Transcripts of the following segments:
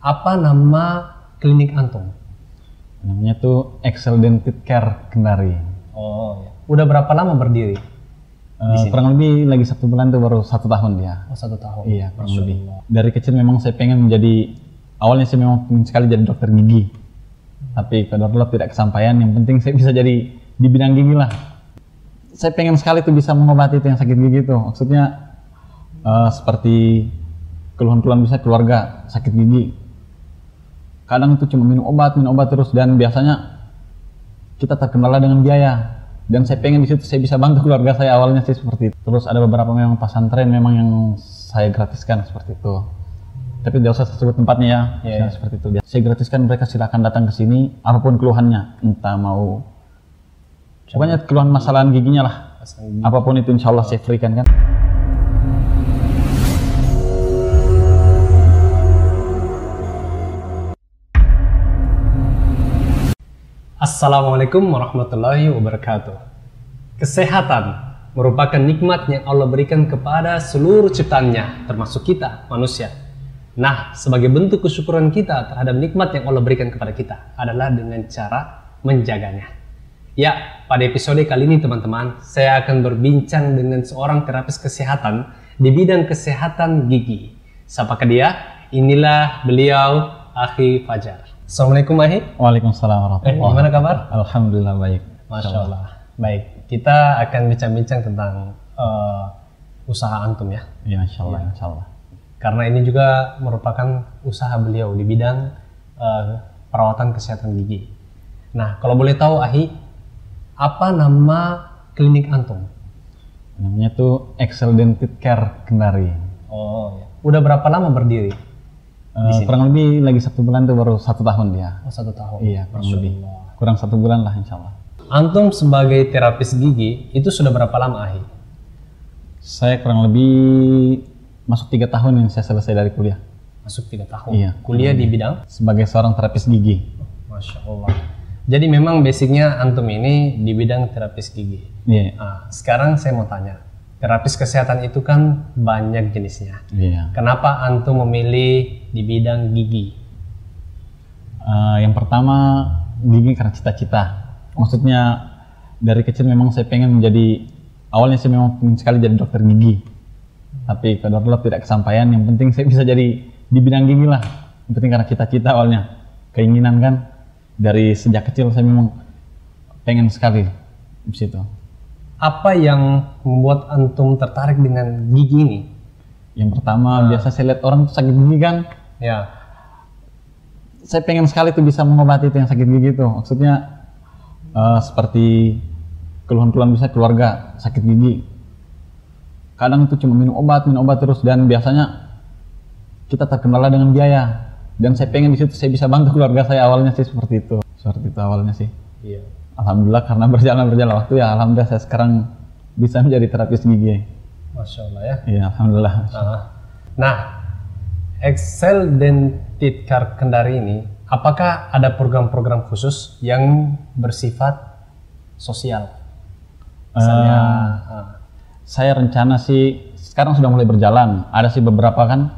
Apa nama klinik antum? Namanya tuh Excel Dental Care Kendari. Oh, ya. Udah berapa lama berdiri? Eh, kurang lebih lagi satu bulan tuh baru satu tahun dia. Oh, satu tahun. Iya, kurang lebih. Dari kecil memang saya pengen menjadi, awalnya saya memang pengen sekali jadi dokter gigi. Tapi kalau tidak kesampaian, yang penting saya bisa jadi di bidang gigi lah. Saya pengen sekali tuh bisa mengobati itu yang sakit gigi tuh. Maksudnya eh, seperti keluhan-keluhan bisa keluarga sakit gigi. Kadang itu cuma minum obat, minum obat terus dan biasanya kita terkendala dengan biaya dan saya pengen di situ saya bisa bantu keluarga saya awalnya sih seperti itu. Terus ada beberapa memang pesantren memang yang saya gratiskan seperti itu. Tapi tidak usah sebut tempatnya ya, Iya, Saya seperti itu. Saya gratiskan mereka silakan datang ke sini apa pun keluhannya, entah mau pokoknya keluhan masalah giginya lah. Apa pun itu insya Allah saya berikan kan. Assalamualaikum warahmatullahi wabarakatuh. Kesehatan merupakan nikmat yang Allah berikan kepada seluruh ciptaannya, termasuk kita, manusia. Nah, sebagai bentuk kesyukuran kita terhadap nikmat yang Allah berikan kepada kita adalah dengan cara menjaganya. Ya, pada episode kali ini teman-teman, saya akan berbincang dengan seorang terapis kesehatan di bidang kesehatan gigi. Siapakah dia? Inilah beliau, Akhi Fajar. Assalamualaikum Ahi. Waalaikumsalam Eh, warahmatullahi gimana kabar? Alhamdulillah baik. Masya Allah. Baik, kita akan bincang-bincang tentang eh, usaha antum ya. Ya insya Allah, insya Allah. Karena ini juga merupakan usaha beliau di bidang eh, perawatan kesehatan gigi. Nah, kalau boleh tahu Ahi, apa nama klinik antum? Namanya tuh Excel Dental Care Kendari. Oh, ya. Udah berapa lama berdiri? Eh, kurang lebih lagi satu bulan tuh baru satu tahun dia. Oh, satu tahun. Iya, kurang Masya lebih. Allah. Kurang satu bulan lah insya Allah. Antum sebagai terapis gigi itu sudah berapa lama Ahi? Saya kurang lebih masuk tiga tahun yang saya selesai dari kuliah. Masuk tiga tahun. Iya. Kuliah di bidang? Sebagai seorang terapis gigi. Masya Allah. Jadi memang basicnya antum ini di bidang terapis gigi. Iya. Nah, sekarang saya mau tanya, terapis kesehatan itu kan banyak jenisnya. Iya. Kenapa antum memilih di bidang gigi? Eh, yang pertama gigi karena cita-cita. Maksudnya dari kecil memang saya pengen menjadi awalnya saya memang pengen sekali jadi dokter gigi. Tapi kalau tidak kesampaian, yang penting saya bisa jadi di bidang gigi lah. Yang penting karena cita-cita awalnya, keinginan kan dari sejak kecil saya memang pengen sekali di situ. Apa yang membuat antum tertarik dengan gigi ini? Yang pertama biasa saya lihat orang sakit gigi kan, Ya, saya pengen sekali tuh bisa mengobati itu yang sakit gigi tuh. Maksudnya eh, seperti keluhan-keluhan bisa keluarga sakit gigi. Kadang itu cuma minum obat, minum obat terus dan biasanya kita terkendala dengan biaya. Dan saya pengen di situ saya bisa bantu keluarga saya awalnya sih seperti itu. Seperti itu awalnya sih. iya. Alhamdulillah karena berjalan berjalan waktu ya alhamdulillah saya sekarang bisa menjadi terapis gigi. Masya Allah ya. Iya, alhamdulillah. Nah, nah Excel Dentit Care Kendari ini, apakah ada program-program khusus yang bersifat sosial? Misalnya, ah, Saya rencana sih sekarang sudah mulai berjalan. Ada sih beberapa kan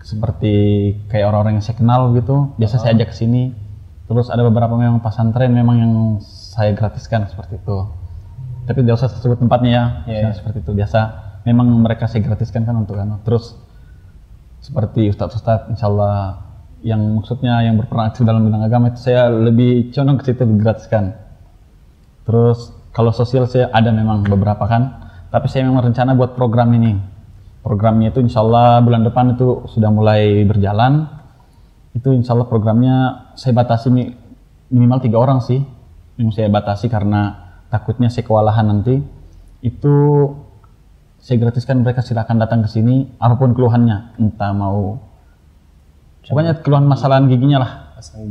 seperti kayak orang-orang yang saya kenal gitu. Biasa saya ajak ke sini. Terus ada beberapa memang pesantren memang yang saya gratiskan seperti itu. Tapi tidak usah sebut tempatnya ya. Iya, Misalnya seperti itu biasa. Memang mereka saya gratiskan kan untuk kan. Terus seperti ustadz-ustadz insya Allah yang maksudnya yang berperan aktif dalam bidang agama itu saya lebih condong ke situ digratiskan. Terus kalau sosial saya ada memang beberapa kan, tapi saya memang rencana buat program ini. Programnya itu insya Allah bulan depan itu sudah mulai berjalan. Itu insya Allah programnya saya batasi mi- minimal tiga orang sih. Yang saya batasi karena takutnya saya kewalahan nanti. Itu saya gratiskan mereka silakan datang ke sini apa pun keluhannya, entah mau pokoknya keluhan masalah giginya lah.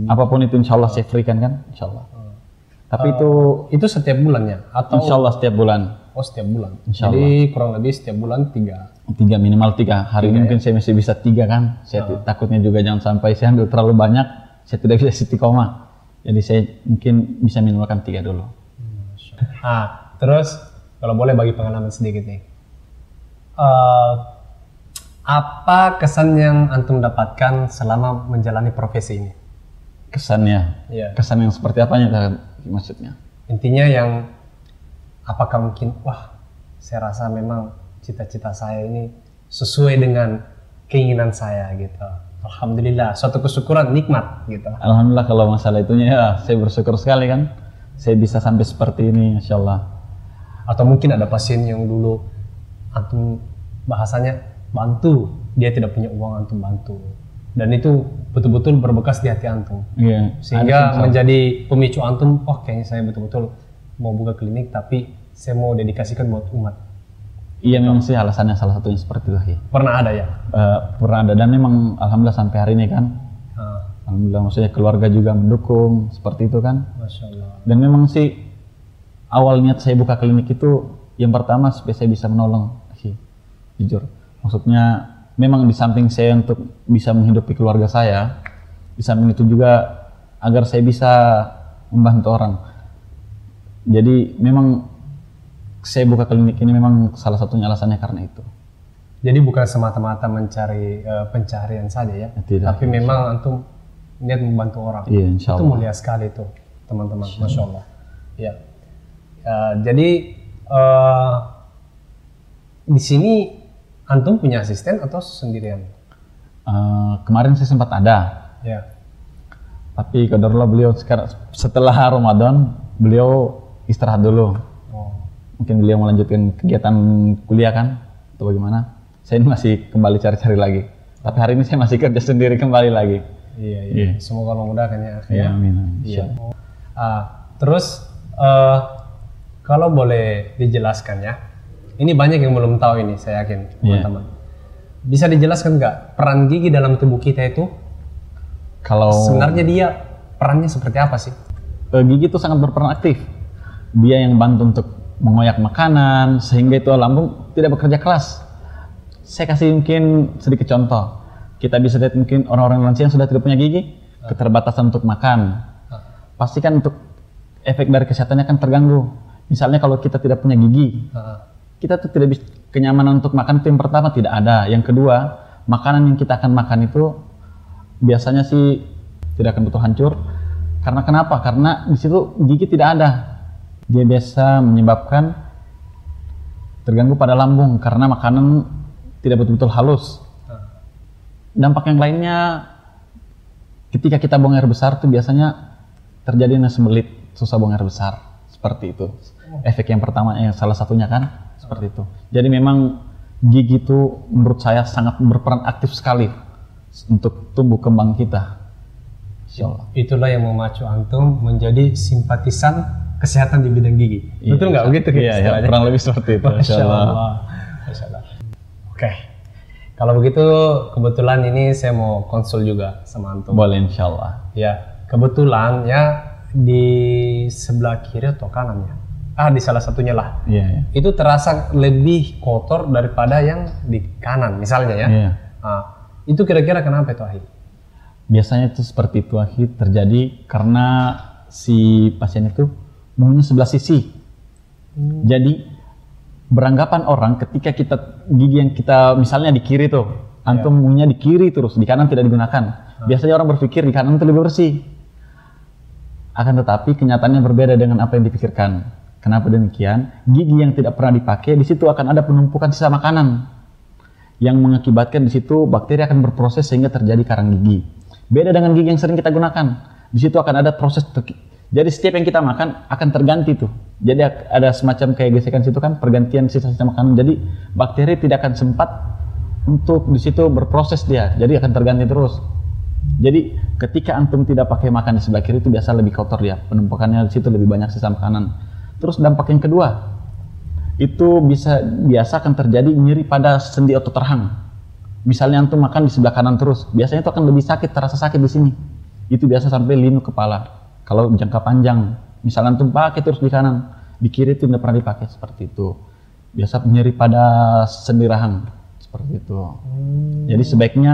Apa pun itu insya Allah saya berikan kan, insya Allah. Tapi itu itu setiap bulannya atau insya Allah setiap bulan oh setiap bulan? Insya Jadi kurang lebih setiap bulan tiga. tiga minimal tiga hari ini mungkin saya masih bisa tiga kan. Saya ti- takutnya juga jangan sampai saya ambil terlalu banyak, saya tidak bisa istiqomah. Jadi saya mungkin bisa minimalkan tiga dulu. Ah, terus kalau boleh bagi pengalaman sedikit nih. Eh, Apa kesan yang antum dapatkan selama menjalani profesi ini? Kesannya, Iya. kesan yang seperti apanya maksudnya? Intinya yang apakah mungkin wah saya rasa memang cita-cita saya ini sesuai dengan keinginan saya gitu. Alhamdulillah, suatu kesyukuran nikmat gitu. Alhamdulillah kalau masalah itunya ya saya bersyukur sekali kan. Saya bisa sampai seperti ini, Insya Allah. Atau mungkin ada pasien yang dulu antum bahasanya bantu, dia tidak punya uang antum bantu. Dan itu betul-betul berbekas di hati antum. Iya. Sehingga menjadi pemicu antum, oh kayaknya saya betul-betul mau buka klinik tapi saya mau dedikasikan buat umat. Iya memang sih alasannya salah satunya seperti itu. Hi. Pernah ada ya? Eh, pernah ada dan memang alhamdulillah sampai hari ini kan, Ah, alhamdulillah maksudnya keluarga juga mendukung seperti itu kan. Masya Allah. Dan memang sih awal niat saya buka klinik itu yang pertama supaya saya bisa menolong, Hi. jujur. Maksudnya memang di samping saya untuk bisa menghidupi keluarga saya, di samping itu juga agar saya bisa membantu orang. Jadi memang saya buka klinik ini memang salah satunya alasannya karena itu. Jadi bukan semata-mata mencari eh, pencaharian saja ya, Tidak. tapi memang antum niat membantu orang. Iya, insya Itu Allah. mulia sekali tuh, teman-teman. Masya Allah. Ya. Eh, jadi eh, di sini antum punya asisten atau sendirian? Eh, kemarin saya sempat ada, Ya. tapi kadarullah beliau sekarang setelah Ramadan beliau istirahat dulu. Mungkin beliau melanjutkan kegiatan kuliah kan, atau bagaimana? Saya ini masih kembali cari-cari lagi. Tapi hari ini saya masih kerja sendiri kembali lagi. Iya, iya. Iya. Semoga Allah mudahkan ya. akhi, Ya, amin. Iya. Ah, terus eh, kalau boleh dijelaskan ya, ini banyak yang belum tahu ini, saya yakin Iya. teman-teman. Bisa dijelaskan nggak peran gigi dalam tubuh kita itu Kalau sebenarnya dia perannya seperti apa sih? eh, gigi itu sangat berperan aktif. Dia yang bantu untuk mengoyak makanan sehingga itu lambung tidak bekerja keras. Saya kasih mungkin sedikit contoh. Kita bisa lihat mungkin orang-orang lansia yang sudah tidak punya gigi, keterbatasan untuk makan. Pastikan untuk efek dari kesehatannya kan terganggu. Misalnya kalau kita tidak punya gigi, kita tuh tidak bisa kenyamanan untuk makan yang pertama tidak ada. Yang kedua, makanan yang kita akan makan itu biasanya sih tidak akan betul hancur. Karena kenapa? Karena di situ gigi tidak ada. Dia biasa menyebabkan terganggu pada lambung karena makanan tidak betul-betul halus. Dampak yang lainnya ketika kita buang air besar tuh biasanya terjadi sembelit, susah buang air besar. Seperti itu. Efek yang pertama yang salah satunya kan seperti itu. Jadi memang gigi itu menurut saya sangat berperan aktif sekali untuk tumbuh kembang kita. Itulah yang memacu antum menjadi simpatisan kesehatan di bidang gigi. Iya, Betul nggak begitu Iya, ya, istilahnya? kurang lebih seperti itu. Masya Allah. Masya Allah. Oke. Kalau begitu kebetulan ini saya mau konsul juga sama antum. Boleh insya Allah. Ya, kebetulan ya di sebelah kiri atau kanan ya. Ah, di salah satunya lah. Iya, iya. Itu terasa lebih kotor daripada yang di kanan misalnya ya. Iya. Ah, itu kira-kira kenapa itu Ahi? Biasanya itu seperti itu akhir terjadi karena si pasien itu maunya sebelah sisi. Jadi beranggapan orang ketika kita gigi yang kita misalnya di kiri tuh, antum maunya di kiri terus, di kanan tidak digunakan. Biasanya orang berpikir di kanan itu lebih bersih. Akan tetapi kenyataannya berbeda dengan apa yang dipikirkan. Kenapa demikian? Gigi yang tidak pernah dipakai di situ akan ada penumpukan sisa makanan yang mengakibatkan di situ bakteri akan berproses sehingga terjadi karang gigi. Beda dengan gigi yang sering kita gunakan. Di situ akan ada proses jadi setiap yang kita makan akan terganti tuh. Jadi ada semacam kayak gesekan situ kan pergantian sisa-sisa makanan. Jadi bakteri tidak akan sempat untuk di situ berproses dia. Jadi akan terganti terus. Jadi ketika antum tidak pakai makan di sebelah kiri itu biasa lebih kotor dia. Penumpukannya di situ lebih banyak sisa makanan. Terus dampak yang kedua, itu bisa biasa akan terjadi nyeri pada sendi otot rahang. Misalnya antum makan di sebelah kanan terus, biasanya itu akan lebih sakit, terasa sakit di sini. Itu biasa sampai linu kepala. Kalau jangka panjang, misalnya antum pakai terus di kanan, di kiri itu tidak pernah dipakai seperti itu. Biasa nyeri pada sendi rahang seperti itu. Jadi sebaiknya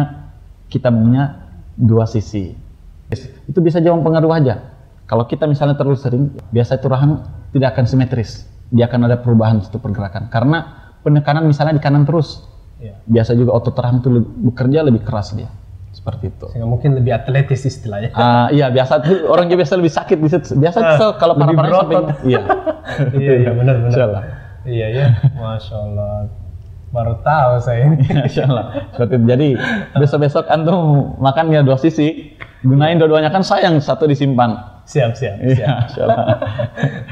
kita punya dua sisi. Itu bisa jadi pengaruh aja. Kalau kita misalnya terlalu sering, biasa itu rahang tidak akan simetris. Dia akan ada perubahan situ pergerakan. Karena penekanan misalnya di kanan terus, Iya. Biasa juga otot rahang itu bekerja lebih keras dia. Seperti itu. Sehingga mungkin lebih atletis istilahnya. Ah, iya biasa orang juga biasa lebih sakit di situ. Biasa Ah, tuh kalau para para sampai iya. iya, iya benar benar. Insyaallah. Iya ya, masya Allah. Baru tahu saya ini. Insyaallah. Seperti itu. Jadi besok-besok antum makan ya dua sisi. Gunain dua-duanya kan sayang satu disimpan. siap siap siap. Iya, insyaallah.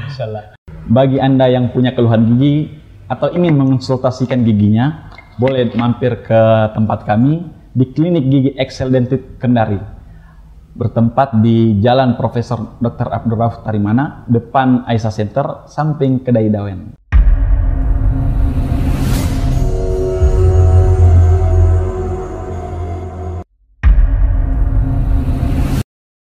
Insyaallah. Bagi Anda yang punya keluhan gigi atau ingin mengonsultasikan giginya, boleh mampir ke tempat kami di Klinik Gigi Excel Dentit Kendari. Bertempat di Jalan Profesor Dr. Abdul Tarimana, depan Aisyah Center, samping Kedai Dawen.